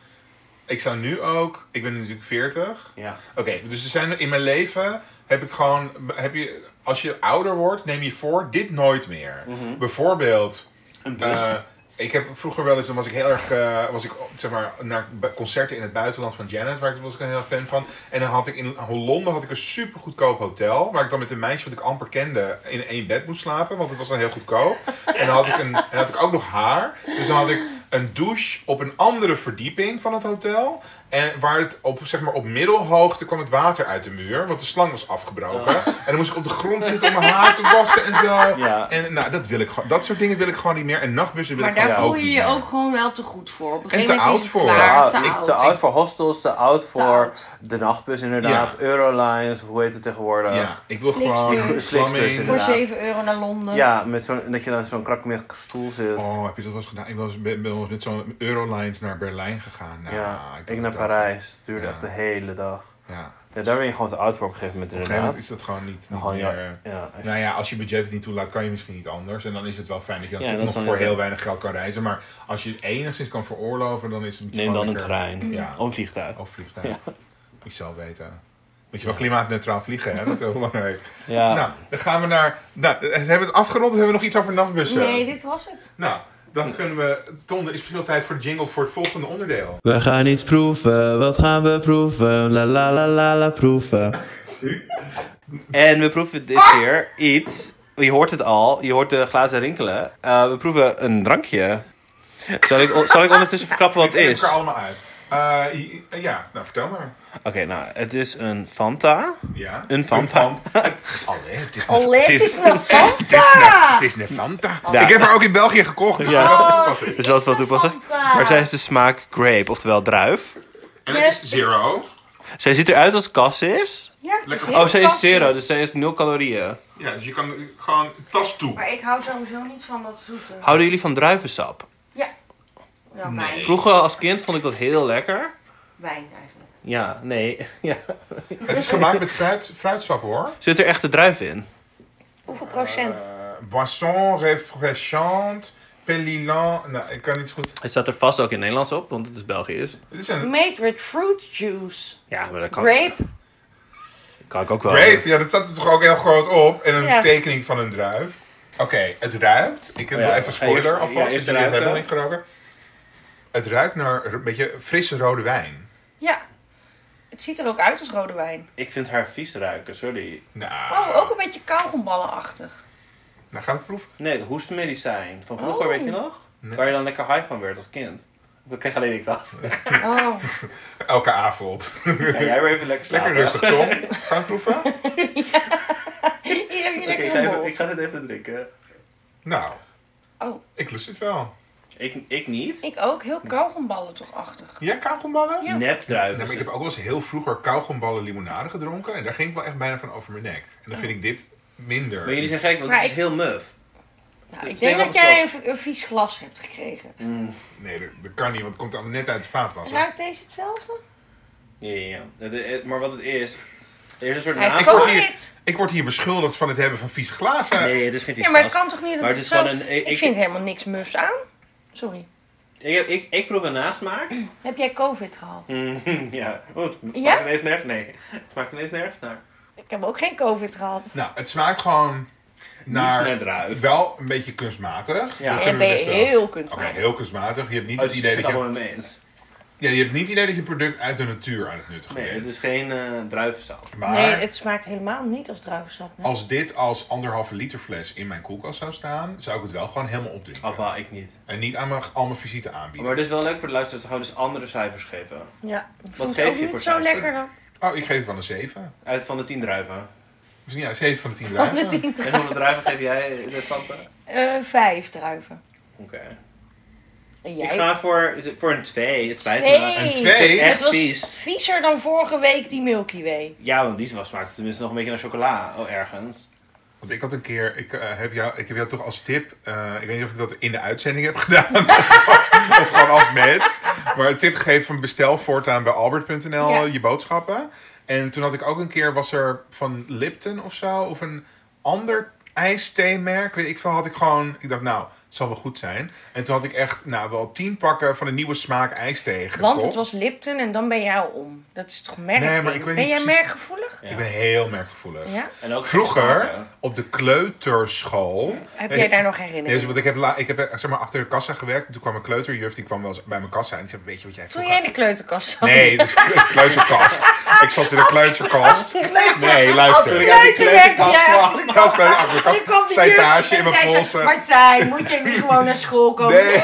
B: Ik zou nu ook... Ik ben nu natuurlijk 40.
E: Ja.
B: Oké, dus er zijn in mijn leven... Heb ik gewoon... Heb je, als je ouder wordt, neem je voor... Dit nooit meer.
E: Mhm.
B: Bijvoorbeeld...
E: Een bus.
B: Eh, ik heb vroeger wel eens, dan was ik heel erg, eh, was ik zeg maar naar concerten in het buitenland van Janet, waar ik was ik een heel fan van. En dan had ik in Londen had ik een super goedkoop hotel, waar ik dan met een meisje wat ik amper kende in één bed moest slapen, want het was dan heel goedkoop. En dan had ik, een, en had ik ook nog haar, dus dan had ik een douche op een andere verdieping van het hotel. En waar het op, zeg maar, op middelhoogte kwam het water uit de muur, want de slang was afgebroken. En dan moest ik op de grond zitten om mijn haar te wassen en zo.
E: Ja.
B: En nou, dat wil ik. Dat soort dingen wil ik gewoon niet meer. En nachtbussen wil
A: Maar
B: ik gewoon
A: daar
B: ook
A: voel je
B: niet
A: je
B: meer.
A: ook gewoon wel te goed voor. Op een
B: En te oud voor.
A: klaar, te
E: ik-
A: oud.
E: te oud voor hostels, te oud voor
A: oud.
E: de nachtbus inderdaad. Eurolines, hoe heet het tegenwoordig?
B: Ja, ik wil gewoon
E: Flixbus.
A: Voor
E: inderdaad.
A: 7 euro naar Londen.
E: Ja, met zo'n, dat je dan zo'n krakkemige stoel zit.
B: Oh, heb je dat wel eens gedaan? Ik was, ben, met zo'n Eurolines naar Berlijn gegaan. Nou,
E: ja,
B: ik
E: ik naar Parijs. Duurde
B: Ja.
E: echt de hele dag.
B: Ja.
E: Ja, daar ben je gewoon te oud voor op een gegeven moment
B: Op een gegeven
E: inderdaad.
B: moment is dat gewoon niet, niet
E: Gewoon, ja,
B: meer...
E: ja, echt.
B: Nou ja, als je budget het niet toelaat, kan je misschien niet anders. En dan is het wel fijn dat je dan
E: dat
B: nog
E: dan
B: voor
E: heel-
B: weinig geld kan reizen. Maar als je het enigszins kan veroorloven, dan is het
E: Neem dan een trein.
B: Ja.
E: Of een vliegtuig.
B: Of vliegtuig.
E: Ja.
B: Ik zal weten. Moet je wel klimaatneutraal vliegen, hè? Dat is heel belangrijk.
E: Ja.
B: Nou, dan gaan we naar... Nou, hebben we het afgerond of hebben we nog iets over nachtbussen?
A: Nee, dit was het.
B: Nou, dan kunnen we... Ton, er is misschien wel tijd voor de jingle voor het volgende onderdeel.
F: We gaan iets proeven, wat gaan we proeven? La la la la la proeven.
E: En we proeven dit keer iets. Je hoort het al, je hoort de glazen rinkelen. Eh, we proeven een drankje. Zal ik, zal ik ondertussen verklappen wat het
B: Ik
E: is?
B: er allemaal uit. Eh, ja, nou vertel maar.
E: Oké, nou, het is een Fanta.
B: Ja.
E: Een Fanta.
B: Allee, het is een
A: Allee, het is een
B: Het is een,
A: Fanta!
B: het is een Fanta.
E: Ja.
B: Ik heb haar ook in België gekocht. Dus
E: Ja.
B: dat is wel toepassing.
E: Dus dat is wel toepassen. Maar zij heeft de smaak grape, oftewel druif.
B: En het is zero.
E: Zij ziet eruit als cassis.
A: Ja,
B: Lekker.
E: Oh, zij is zero, dus zij is nul calorieën.
B: Ja, dus je kan gewoon tas toe.
A: Maar ik hou sowieso niet van dat zoete.
E: Houden jullie van druivensap?
A: Ja.
B: Nee.
E: Vroeger als kind vond ik dat heel lekker.
A: Wijn eigenlijk.
E: Ja, nee. *laughs* Ja.
B: Het is gemaakt met fruit, fruitsap hoor.
E: Zit er echte druif in?
A: Hoeveel procent?
B: Eh, boisson refreshante, pélilant. Nou, ik kan niet goed.
E: Het staat er vast ook in Nederlands op, want het is Belgisch.
B: Het is een
A: Made with fruit juice.
E: Ja, maar dat kan,
A: Grape.
E: kan ik ook wel.
B: grape. Ja, dat staat er toch ook heel groot op. En een
A: Ja.
B: tekening van een druif. Oké, het ruikt. Ik heb
E: Ja,
B: wel even spoiler alvast.
E: ja, eerst
B: jullie hebben nog niet geroken. Het ruikt naar een beetje frisse rode wijn.
A: Ja. Het ziet er ook uit als rode wijn.
E: Ik vind haar vies ruiken, sorry.
B: Nou,
A: Oh, ook een beetje kauwgomballenachtig.
B: nou gaan we het proeven.
E: Nee, hoestmedicijn. Van vroeger,
A: Oh.
E: weet je nog?
B: Nee.
E: Waar je dan lekker high van werd als kind. Ik kreeg alleen ik dat. *laughs*
A: Oh. *laughs*
B: Elke avond.
E: Ja, jij weer even lekker slapen.
B: Lekker rustig, Tom. *laughs* Gaan we het proeven?
A: Hier heb je
E: Oké,
A: lekker
E: ik, ga
A: een
E: even-
A: bol.
E: ik ga dit even drinken.
B: Nou,
A: Oh,
B: ik lust het wel.
E: Ik, ik niet.
A: ik ook. Heel kauwgomballen toch achtig.
B: Ja, kauwgomballen?
A: Ja.
E: Nepdruiven.
B: Nee, maar ik heb ook wel eens heel vroeger kauwgomballen limonade gedronken. En daar ging ik wel echt bijna van over mijn nek. En dan vind ik dit minder.
E: Maar jullie zijn gek, want het is
A: ik-
E: heel muf.
A: Nou,
E: Ik
A: ik
E: denk
A: dat
E: dat
A: jij een, een vies glas hebt gekregen.
B: Nee, dat, dat kan niet, want het komt al net uit de vaatwasser.
A: Ruikt deze hetzelfde?
E: Ja, ja, ja. Maar wat het is... Er is een soort naam.
B: word hier-. Ik word hier beschuldigd van het hebben van vieze glazen.
E: Nee, het is geen vies
A: Ja, maar het
E: glas.
A: kan toch niet dat
E: Maar het is
A: zo...
E: gewoon een... Ik,
A: Ik vind helemaal niks mufs aan. Sorry.
E: ik, heb- ik, ik proef een nasmaak. *clears throat*
A: Heb jij COVID gehad?
E: Mm, *laughs* ja. Oh, het smaakt
A: Ja?
E: ineens nergens... Nee. Het smaakt ineens nergens naar.
A: Ik heb ook geen COVID gehad.
B: Nou, het smaakt gewoon naar... Wel een beetje kunstmatig.
E: Ja.
A: En ben je heel
B: Oké,
A: kunstmatig.
B: heel kunstmatig. Je hebt niet
E: Oh,
B: het
E: dus
B: idee
E: ik
B: dat je...
E: eens.
B: Ja, je hebt niet het idee dat je product uit de natuur aan het nuttigen
E: Nee,
B: bent.
E: het is geen eh druivensap.
B: Maar
A: Nee, het smaakt helemaal niet als druivensap. Nee.
B: als dit als anderhalve liter fles in mijn koelkast zou staan, zou ik het wel gewoon helemaal opdrinken.
E: Abba, ik niet.
B: En niet aan mijn, al mijn visite aanbieden.
E: Maar het is wel leuk voor de luisteraars te gewoon dus andere cijfers geven.
A: Ja, ik
E: Wat geef
A: het ook
E: je
A: niet
E: voor
A: zo lekker dan.
B: Oh, ik geef het van een 7.
E: Uit van de 10 druiven.
B: Ja, 7 van de 10
A: Van
B: druiven.
A: de tien
E: En
A: druiven.
E: hoeveel druiven geef jij de Fanta?
A: Eh, vijf druiven.
E: Oké. Ik ga voor, is het voor een 2. Het spijt me.
A: Twee.
B: Een twee?
E: Echt
A: Het was
E: vies.
A: viezer dan vorige week die Milky Way.
E: Ja, want die was smaakte tenminste nog een beetje naar chocola. Oh, ergens.
B: Want ik had een keer, ik, eh, heb jou, ik heb jou toch als tip, eh, ik weet niet of ik dat in de uitzending heb *laughs* gedaan, of gewoon als met, maar een tip gegeven van bestel voortaan bij albert.nl
A: Ja.
B: je boodschappen. En toen had ik ook een keer, was er van Lipton of zo, of een ander ijstheemerk, weet ik veel, had ik gewoon, ik dacht nou, zal wel goed zijn. En toen had ik echt, nou wel tien pakken van een nieuwe smaak ijsthee gekocht.
A: Want het was Lipton en dan ben jij al om. Dat is toch merk?
B: Nee, maar ik weet
A: ben jij
B: precies-
A: merkgevoelig?
E: Ja.
B: Ik ben heel merkgevoelig.
A: Ja?
E: En ook
B: Vroeger, op de kleuterschool,
A: Heb jij daar nog
B: Nee, dus,
A: herinneringen?
B: want ik heb, la- ik heb eh, zeg maar, achter de kassa gewerkt. En toen kwam een kleuterjuf, die kwam wel eens bij mijn kassa. En die zei, weet je wat jij
A: Toen jij in de kleuterkast zat.
B: Nee, de kleuterkast. *laughs* ik zat in de kleuterkast. Nee,
A: Als
B: luister.
A: kleuter werkte jij achter de
B: Ik
A: En dan kwam
B: kast.
A: de juf en
B: mijn
A: zei. Martijn, moet jij niet gewoon naar school komen?
B: Nee.
A: ik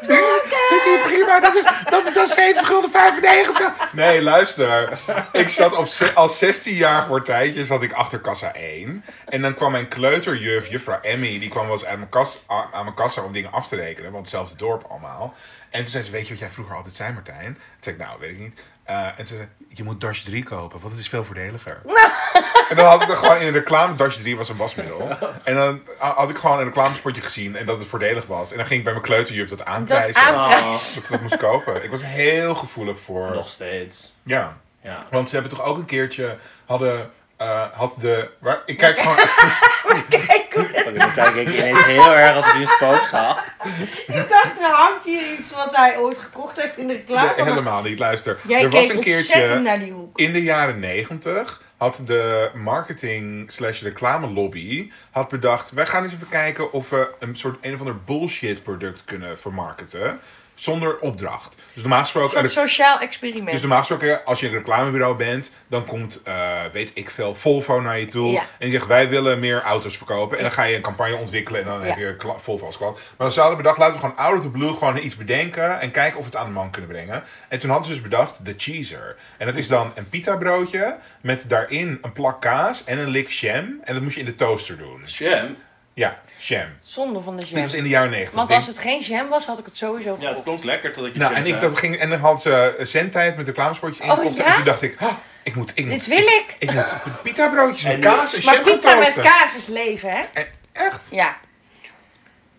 A: moet
B: Zit hier prima, dat is, dat is dan 7 gulden 95. Nee, luister. Ik zat op, als 16-jarig Martijntje zat ik achter kassa 1. En dan kwam mijn kleuterjuf, juffrouw Emmy, die kwam wel eens aan mijn, kas, aan aan mijn kassa om dingen af te rekenen. Want hetzelfde dorp allemaal. En toen zei ze, weet je wat jij vroeger altijd zei Martijn? Toen zei ik, nou, weet ik niet. Eh, en ze zei, je moet Dash 3 kopen, want het is veel voordeliger. *laughs* En dan had ik er gewoon in een reclame, Dash 3 was een wasmiddel. En dan had ik gewoon een reclamespotje gezien en dat het voordelig was. En dan ging ik bij mijn kleuterjuf dat
A: Dat
B: aanprijzen.
A: aanprijs.
B: Dat ze dat moest kopen. Ik was heel gevoelig voor.
C: Nog steeds.
B: Ja.
C: Ja.
B: Want ze hebben toch ook een keertje. Hadden. eh, had de. Waar, ik kijk *laughs* gewoon.
C: Dan kijk ik ineens heel erg als ik een spook zag.
A: Ik dacht, er hangt hier iets wat hij ooit gekocht heeft in de reclame.
B: Nee, helemaal niet. Luister.
A: Jij
B: er was
A: keek
B: een keertje.
A: naar die hoek.
B: In de jaren negentig had de marketing slash reclame lobby had bedacht, wij gaan eens even kijken of we een soort een of ander bullshit product kunnen vermarkten zonder opdracht. Dus normaal
A: Een
B: gesproken,
A: soort sociaal experiment.
B: dus normaal gesproken, als je een reclamebureau bent, dan komt, eh, weet ik veel, Volvo naar je toe.
A: Ja.
B: En die zegt, wij willen meer auto's verkopen. En dan ga je een campagne ontwikkelen en dan
A: Ja.
B: heb je Volvo als klant. Maar ze hadden bedacht, laten we gewoon out of the blue gewoon iets bedenken. En kijken of we het aan de man kunnen brengen. En toen hadden ze dus bedacht, de cheeser. En dat is dan een pita broodje met daarin een plak kaas en een lik jam. En dat moet je in de toaster doen.
E: Jam.
B: Ja, jam.
A: Zonde van de
B: Dit
A: jam.
B: was in de jaren negentig.
A: Want als het geen jam was, had ik het sowieso
E: Ja, het
A: gekocht.
E: klonk lekker totdat je
B: Nou,
E: jam
B: en, ik, dat ging, en dan had ze zendtijd met reclamespotjes
A: Oh,
B: ingekocht.
A: ja?
B: En toen dacht ik, oh, ik moet, ik
A: Dit wil ik.
B: ik moet pita broodjes met kaas en
A: Maar
B: jam gaan
A: pizza met kaas is leven, hè?
B: En- Echt?
A: Ja.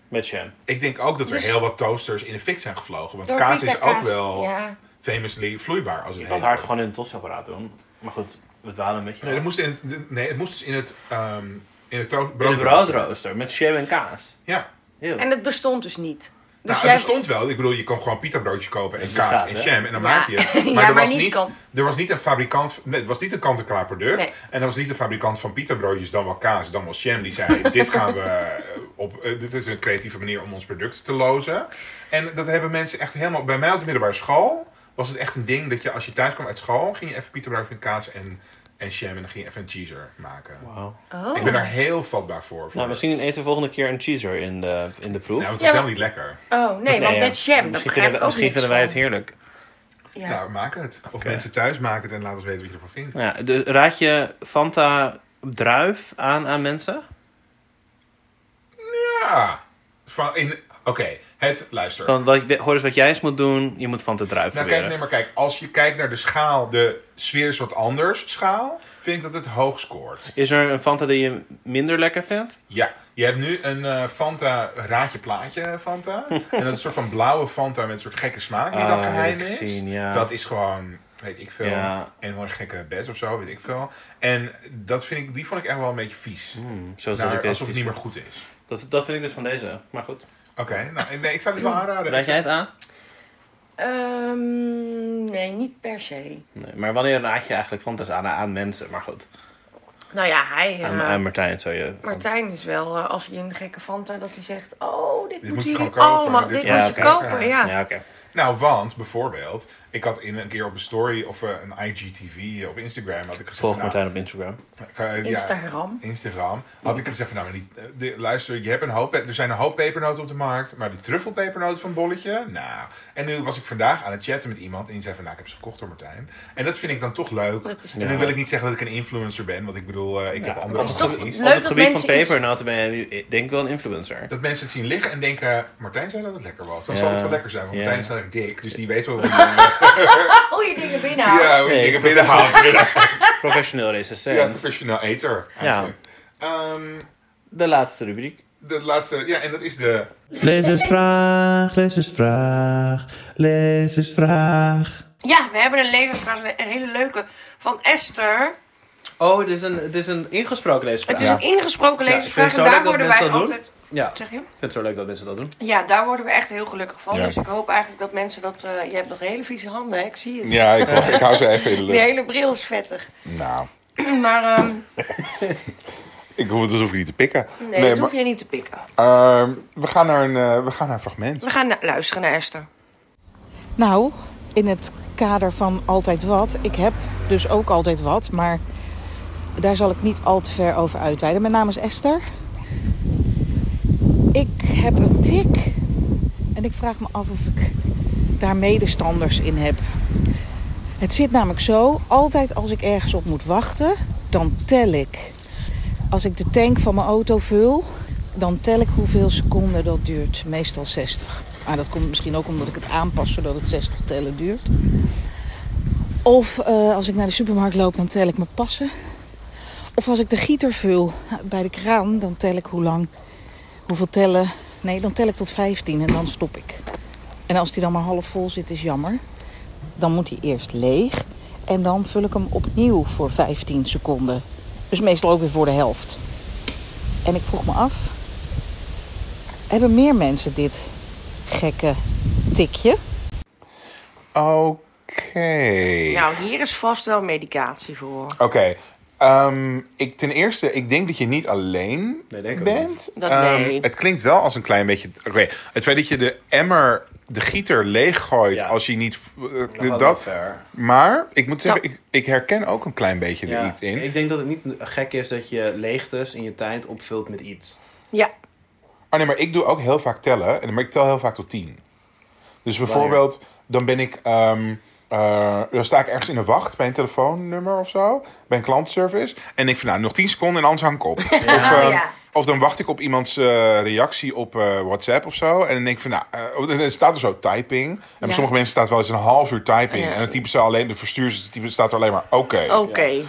C: Met jam.
B: Ik denk ook dat er
A: Dus-
B: heel wat toasters in de fik zijn gevlogen. Want kaas
A: pita
B: is ook wel
A: Ja.
B: famously vloeibaar als het
C: Ik had hard gewoon in het tosapparaat doen. Maar goed, we dwalen een beetje
B: Nee, dat
C: af.
B: moest in het, nee, het moest dus in het, ehm in het to-
C: In de
B: broodrooster.
C: broodrooster met jam en kaas.
B: Ja.
C: Heel.
A: En het bestond dus niet. Dus
B: nou, het bestond wel. Ik bedoel, je kon gewoon pita broodjes kopen en kaas
C: bestaat,
B: en jam. En dan
A: Ja.
B: maakte je het. *laughs* Maar,
A: Ja,
B: er,
A: maar
B: was
A: niet kan-
B: er was niet een fabrikant... Nee, het was niet een kant-en-klaar product.
A: Nee.
B: En er was niet een fabrikant van pita broodjes, dan wel kaas, dan wel jam. Die zei, *laughs* dit gaan we eh, op... eh, dit is een creatieve manier om ons product te lozen. En dat hebben mensen echt helemaal... Bij mij op de middelbare school was het echt een ding dat je als je thuis kwam uit school... ging je even pita broodjes met kaas en, en jam en dan ging je even een cheeser maken.
C: Wauw.
A: Oh.
B: Ik ben daar heel vatbaar voor. voor
C: Nou, misschien eten we volgende keer een cheeser in de, in de proef.
B: Nou, het was
A: Ja, maar-
B: helemaal niet lekker.
A: Oh, nee, want
C: ja,
A: met jam, dat
C: Misschien
A: begrijp
C: vinden,
A: ik
C: we-
A: ook
C: misschien
A: niks
C: vinden wij het
A: van.
C: heerlijk.
A: Ja.
B: Nou, maak het. Of
C: Oké.
B: mensen thuis maken het en laat ons weten wat je ervan vindt.
C: Ja, de, raad je Fanta druif aan aan mensen?
B: Ja. Van in, Oké, het, luister.
C: Want wat, hoor eens wat jij eens moet doen. Je moet Fanta druif
B: Nou, kijk, nee, maar kijk, als je kijkt naar de schaal, de sfeer is wat anders schaal, vind ik dat het hoog scoort.
C: Is er een Fanta die je minder lekker vindt?
B: Ja, je hebt nu een eh, Fanta raadje plaatje Fanta. *laughs* en dat is een soort van blauwe Fanta met een soort gekke smaak die dan
C: Ah,
B: geheim is.
C: gezien, ja.
B: Dat is gewoon, weet ik veel,
C: Ja.
B: andere gekke bes of zo, weet ik veel. En dat vind ik, die vond ik echt wel een beetje vies.
C: Hmm, zoals
B: Naar-
C: dat ik deze
B: alsof het niet meer goed is.
C: Dat, dat vind ik dus van deze. Maar goed.
B: Oké, nou, nee, ik zou het wel aanraden.
C: Raad jij het aan?
A: Ehm, nee, niet per se.
C: Nee, maar wanneer raad je eigenlijk Fanta's aan aan mensen? Maar goed,
A: Nou ja, hij...
C: aan,
A: eh,
C: aan Martijn zou je...
A: Martijn is wel, eh, als hij een gekke Fanta, dat hij zegt... Oh, dit,
B: moet je
A: allemaal...
B: dit
A: Dit moet
C: Ja,
A: je
C: oké.
A: kopen, ja.
C: Ja, oké.
B: Nou, want bijvoorbeeld, ik had in een keer op een story of eh, een IGTV op Instagram had ik gezegd.
C: Volg
B: van,
C: Martijn op Instagram.
B: nou, eh, ja,
A: Instagram.
B: Instagram. Had ik gezegd van, nou, maar die, eh, de- luister, je hebt een hoop, er zijn een hoop pepernoten op de markt, maar die truffelpepernoten van Bolletje, nou. En nu was ik vandaag aan het chatten met iemand en die zei van, nou, ik heb ze gekocht door Martijn. En dat vind ik dan toch leuk.
A: Dat is
B: En dan wil ik niet zeggen dat ik een influencer ben, want ik bedoel, eh, ik
C: Ja,
B: heb andere
A: het is toch
B: ambities.
A: leuk
C: Op het
A: dat
C: gebied van pepernoten ben je ik denk wel een influencer.
B: Dat mensen het zien liggen en denken, Martijn zei dat het lekker was. Dan
C: Ja.
B: zal het wel lekker zijn, want
C: Ja.
B: Martijn is erg dik, dus die weet wel *laughs* hoe je, *laughs*
A: Hoe je dingen binnenhoudt.
B: ja, hoe je
C: Nee.
B: dingen binnenhaalt. *laughs*
C: Professioneel recensent.
B: Ja, professioneel eter. Eigenlijk. Ehm,
C: De laatste rubriek.
B: de laatste, ja, en dat is de.
F: Lezersvraag, lezersvraag, lezersvraag.
A: Ja, we hebben een lezersvraag, een hele leuke, van Esther.
C: Oh, het is een, het is een ingesproken
A: Het
C: lezersvraag.
A: is een ingesproken
C: Ja,
A: lezersvraag
C: het
A: en daar worden wij altijd...
C: Ja, ik
A: Zeg je?
C: vind het zo leuk dat mensen dat doen.
A: Ja, daar worden we echt heel gelukkig van.
B: Ja.
A: Dus ik hoop eigenlijk dat mensen dat... eh, je hebt nog hele vieze handen, hè? ik zie het.
B: Ja, ik, ik hou ze even in de *laughs*
A: Die hele bril is vettig.
B: Nou, *clears throat*
A: Maar ehm, *laughs*
B: ik hoef, dus hoef ik niet te pikken.
A: nee, dat hoef je niet te pikken.
B: ehm, we, gaan naar een, eh, we gaan naar een fragment.
A: We gaan na- luisteren naar Esther.
H: Nou, in het kader van altijd wat. Ik heb dus ook altijd wat, maar daar zal ik niet al te ver over uitweiden. Mijn naam is Esther. Heb een tik. Een ik vraag me af of ik daar medestanders in heb. Het zit namelijk zo, altijd als ik ergens op moet wachten, dan tel ik. Als ik de tank van mijn auto vul, dan tel ik hoeveel seconden dat duurt. Meestal 60. Maar dat komt misschien ook omdat ik het aanpas zodat het 60 tellen duurt. Of eh, als ik naar de supermarkt loop, dan tel ik mijn passen. Of als ik de gieter vul bij de kraan, dan tel ik hoe lang, hoeveel tellen. Nee, dan tel ik tot 15 en dan stop ik. En als die dan maar half vol zit, is jammer. Dan moet hij eerst leeg. En dan vul ik hem opnieuw voor 15 seconden. Dus meestal ook weer voor de helft. En ik vroeg me af: hebben meer mensen dit gekke tikje?
B: Oké.
A: Nou, hier is vast wel medicatie voor.
B: Oké. Ehm, ik, ten eerste, ik denk dat je niet alleen
E: Nee, denk
B: bent.
A: Dat
B: Ehm,
A: nee.
B: Het klinkt wel als een klein beetje... Oké, het feit dat je de emmer, de gieter leeggooit
E: Ja.
B: als je niet... eh,
E: Dat
B: dat,
E: wel ver.
B: maar ik moet zeggen,
A: Ja.
B: ik, ik herken ook een klein beetje er iets in.
E: Ik denk dat het niet gek is dat je leegtes in je tijd opvult met iets.
A: Ja,
B: Oh nee, maar ik doe ook heel vaak tellen. en- Maar ik tel heel vaak tot tien. Dus bijvoorbeeld, dan ben ik... ehm, eh, dan sta ik ergens in de wacht bij een telefoonnummer of zo. Bij een klantenservice. En ik van, nou, nog 10 seconden en anders hang ik op. *laughs* Of, ehm,
A: ja.
B: Of dan wacht ik op iemands eh, reactie op eh, WhatsApp of zo. En dan denk ik van, nou, eh, en dan staat er zo typing. En bij
A: Ja.
B: sommige mensen staat wel eens een half uur typing.
A: Ja.
B: En dan typen ze alleen, de verstuurders typen staat er alleen maar oké.
A: oké.
B: Eh,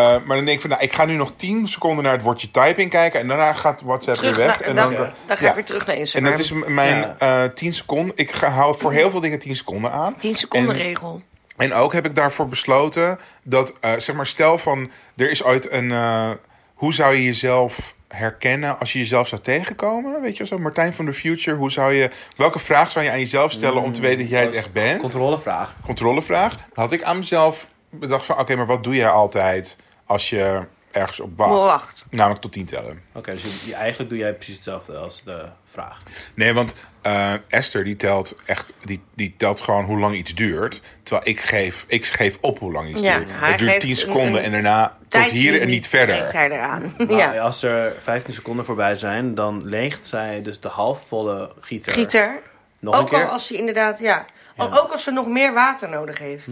B: maar dan denk ik van, nou, ik ga nu nog 10 seconden naar het woordje typing kijken. En daarna gaat WhatsApp
A: terug
B: weer weg.
A: naar,
B: en
A: dan,
B: dan,
A: dan ga
B: ja.
A: ik weer terug naar
B: En dat is mijn
E: Ja.
B: eh 10 seconden. Ik ga, hou voor heel veel dingen 10 seconden aan.
A: 10 seconden
B: En-
A: regel.
B: En ook heb ik daarvoor besloten dat, eh, zeg maar, stel van, er is ooit een, eh, hoe zou je jezelf herkennen als je jezelf zou tegenkomen? Weet je zo, Martijn van the Future, hoe zou je, welke vraag zou je aan jezelf stellen om te weten dat jij het echt bent?
E: Controlevraag.
B: Controlevraag. Had ik aan mezelf bedacht van, oké, maar wat doe jij altijd als je ergens op wacht?
A: Wacht.
B: Namelijk tot 10 tellen.
E: Oké, dus je- eigenlijk doe jij precies hetzelfde als de vraag.
B: Nee, want eh, Esther die telt echt, die, die telt gewoon hoe lang iets duurt. Terwijl ik geef, ik geef op hoe lang iets
A: Ja,
B: duurt. Het duurt
A: geeft
B: 10
A: een-
B: seconden
A: een
B: en daarna tot hier en niet verder.
A: Eraan.
E: Nou,
A: ja.
E: Als er 15 seconden voorbij zijn, dan leegt zij dus de halfvolle gieter.
A: Gieter.
E: Nog een
A: Ook al
E: keer.
A: als hij inderdaad, ja. Al-
E: Ja.
A: Ook als ze nog meer water nodig heeft.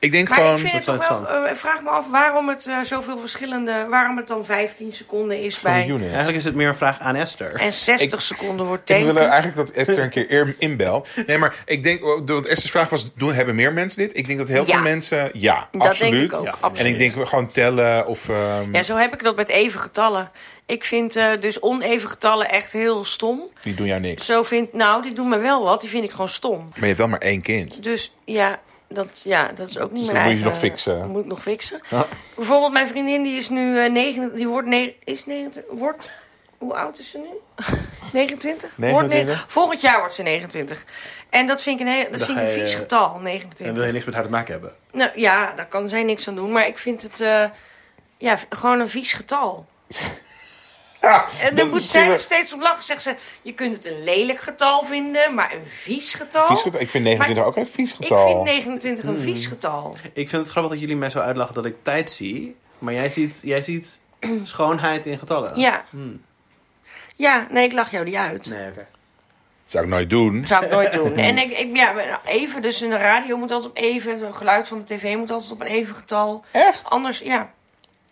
B: Ik denk
A: Maar
B: gewoon,
A: ik vind het
E: dat is
A: toch
E: wel
A: eh, vraag me af waarom het eh, zoveel verschillende. Waarom het dan 15 seconden is bij.
B: unit.
E: Eigenlijk is het meer een vraag aan Esther.
A: En 60
B: Ik-
A: seconden wordt
B: Ik
A: tanken.
B: wil eigenlijk dat Esther een keer eer- inbel. Nee, maar ik denk, want Esther's vraag was, doen, hebben meer mensen dit? Ik denk dat heel
A: Ja.
B: veel mensen, ja,
A: Dat
B: absoluut.
A: denk ik ook.
E: Ja.
A: absoluut.
B: En ik denk we gewoon tellen of... ehm,
A: Ja, zo heb ik dat met even getallen. Ik vind eh, dus oneven getallen echt heel stom.
B: Die doen jou niks.
A: Zo vind, nou, die doen me wel wat. Die vind ik gewoon stom.
B: Maar je hebt wel maar één kind.
A: Dus ja, dat, ja, dat is ook niet
B: Dus
A: mijn
B: dat moet je
A: eigen...
B: nog fixen.
A: Dat moet ik nog fixen.
B: Ja.
A: Bijvoorbeeld mijn vriendin, die is nu eh 9... Die wordt... Ne is 29... Wordt... Hoe oud is ze nu? *laughs* 29? Wordt
B: 29?
A: ne- volgend jaar wordt ze 29. En dat vind ik een, heel, dat vind ik een
E: je-
A: vies getal,
E: En wil je
A: 29.
E: niks met haar te maken hebben.
A: Nou ja, daar kan zij niks aan doen. Maar ik vind het... eh, ja, v- gewoon een vies getal. *laughs*
B: Ja,
A: En dan moet zij er steeds op lachen. Zegt ze, je kunt het een lelijk getal vinden, maar een vies getal?
B: Vies getal. Ik vind 29 ook een vies
A: Ik
B: getal.
A: vind 29 een vies getal.
E: Ik vind het grappig dat jullie mij zo uitlachen dat ik tijd zie. Maar jij ziet, jij ziet *clears throat* schoonheid in getallen.
A: Ja.
E: Hmm.
A: Ja, nee, ik lach jou niet uit.
E: Nee, oké.
B: Zou ik nooit doen.
A: Zou ik nooit doen. *laughs* En ik, ik, ja, even, dus in de radio moet altijd op even. Het geluid van de tv moet altijd op een even getal.
B: Echt?
A: Anders, ja.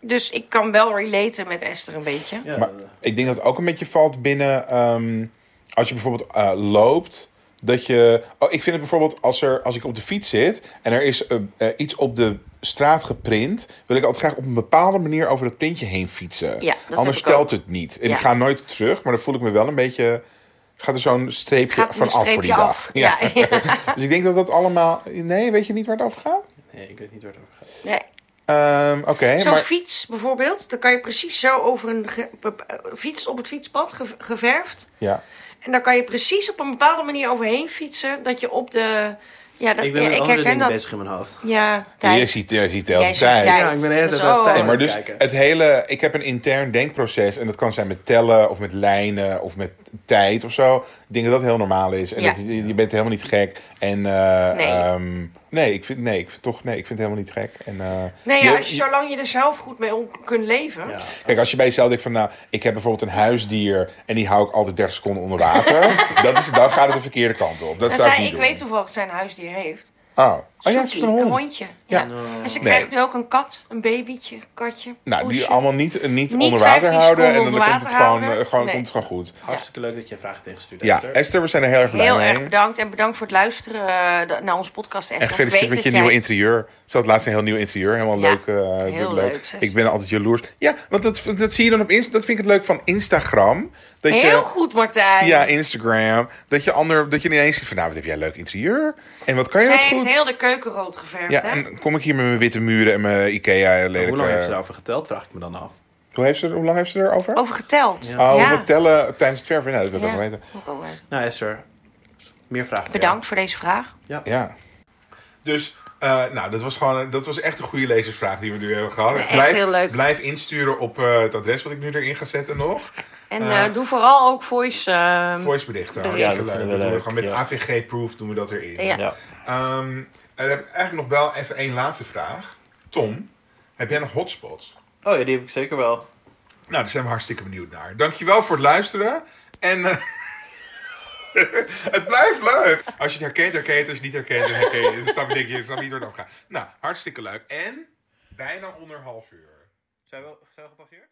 A: Dus ik kan wel relaten met Esther een beetje.
E: Ja,
B: Maar ik denk dat het ook een beetje valt binnen... ehm, als je bijvoorbeeld eh, loopt... Dat je... Oh, ik vind het bijvoorbeeld als, er, als ik op de fiets zit... en er is eh, eh, iets op de straat geprint... wil ik altijd graag op een bepaalde manier over dat printje heen fietsen.
A: Ja, dat
B: Anders
A: heb ik
B: telt
A: ook.
B: het niet. En
A: Ja.
B: ik ga nooit terug, maar dan voel ik me wel een beetje... Gaat er zo'n streepje
A: Gaat er
B: van af voor die dag.
A: af. Ja, ja. *laughs*
B: dus ik denk dat dat allemaal... Nee, weet je niet waar het over gaat?
E: nee, ik weet niet waar het over gaat.
A: Nee.
B: Ehm, Oké,
A: Zo'n
B: maar...
A: fiets bijvoorbeeld, dan kan je precies zo over een ge- be- eh, fiets op het fietspad ge- geverfd.
B: Ja.
A: En dan kan je precies op een bepaalde manier overheen fietsen. Dat je op de. Ja, dat,
E: Ik ben
A: ja, ik
E: andere
A: herken
E: dingen
A: dat.
E: bezig in mijn hoofd.
A: Ja, tijd.
B: Je ziet, je ziet de hele tijd.
A: tijd.
E: Ja, ik ben de hele tijd tijd
B: Nee, maar dus
E: kijken.
B: het hele... Ik heb een intern denkproces. En dat kan zijn met tellen of met lijnen of met tijd of zo. Ik denk dat dat heel normaal is. En
A: Ja.
B: dat, je, je bent helemaal niet gek. En eh,
A: Nee.
B: ehm, Nee, ik vind, nee, ik vind toch, nee, ik vind het helemaal niet gek. En, eh,
A: Nee, ja,
B: je-
A: als je, zolang je er zelf goed mee om kunt leven.
C: Ja.
B: Kijk, als je bij jezelf denkt van, nou, ik heb bijvoorbeeld een huisdier en die hou ik altijd 30 seconden onder water. *laughs* dat is, dan gaat het de verkeerde kant op. Dat
A: En
B: zou ik
A: zij,
B: niet
A: ik
B: doen.
A: weet toevallig zijn huisdier heeft.
B: Oh, oh ja, het is
A: Soekie,
B: een hond.
A: hondje. Ja.
B: Ja.
A: En ze
B: Nee.
A: krijgt nu ook een kat, een babytje, een katje.
B: Nou, die allemaal niet, niet,
A: Niet
B: onder water
A: 15
B: houden en dan
A: seconden
B: komt het gewoon,
A: houden.
B: eh, gewoon,
A: Nee.
B: komt het gewoon goed.
C: Hartstikke leuk dat je vraag hebt ingestuurd
B: Ja,
C: Esther.
B: Esther, we zijn er heel erg blij
A: Heel
B: mee.
A: erg bedankt en bedankt voor het luisteren eh, naar onze podcast. Echt,
B: En gefeliciteerd met je nieuwe interieur. Ze had laatst een heel nieuw interieur. Helemaal
A: Ja,
B: leuk. eh,
A: heel leuk.
B: Ik ben altijd jaloers. Ja, want dat, dat zie je dan op Insta. Dat vind ik het leuk van Instagram. Dat
A: Heel
B: je,
A: goed, Martijn.
B: Ja, Instagram. Dat je, ander, dat je ineens ziet van, nou, wat heb jij een leuk interieur. En wat kan je dat
A: heeft
B: goed.
A: heel de keuken rood geverfd,
B: Ja,
A: hè?
B: en kom ik hier met mijn witte muren en mijn Ikea lelijke...
C: Hoe lang heeft ze daarover geteld, vraag ik me dan af.
B: hoe, heeft ze, hoe lang heeft ze erover?
A: Over geteld.
C: Ja.
B: Oh,
A: Ja.
B: we tellen tijdens het verven. Nee, dat wil ik
A: Ja.
B: weten.
A: Ook.
C: Nou Esther, meer vragen voor
A: Bedankt voor deze vraag.
B: Ja. Dus, eh, nou, dat was gewoon, dat was echt een goede lezersvraag die we nu hebben gehad.
A: Echt
B: blijf,
A: heel leuk.
B: Blijf insturen op eh, het adres wat ik nu erin ga zetten nog.
A: En
B: Eh,
A: doe vooral ook voice.
B: Voice berichten.
A: Ja,
C: dat
B: leuk.
C: vinden we
B: doen we
C: leuk,
B: gewoon met
C: ja.
B: AVG-proof doen we dat erin.
A: Ja.
C: jou.
B: En dan heb ik eigenlijk nog wel even één laatste vraag. Tom, heb jij nog hotspots?
C: Oh ja, die heb ik zeker wel.
B: Nou, daar zijn we hartstikke benieuwd naar. Dankjewel voor het luisteren. En eh, *laughs* het blijft leuk. Als je het herkent, herkent. Als je het niet herkent, dan herken je het. Dan snap je, denk je, snap niet door het afgaan. Nou, hartstikke leuk. En bijna onder half uur.
C: Zijn we, zijn we gepasseerd?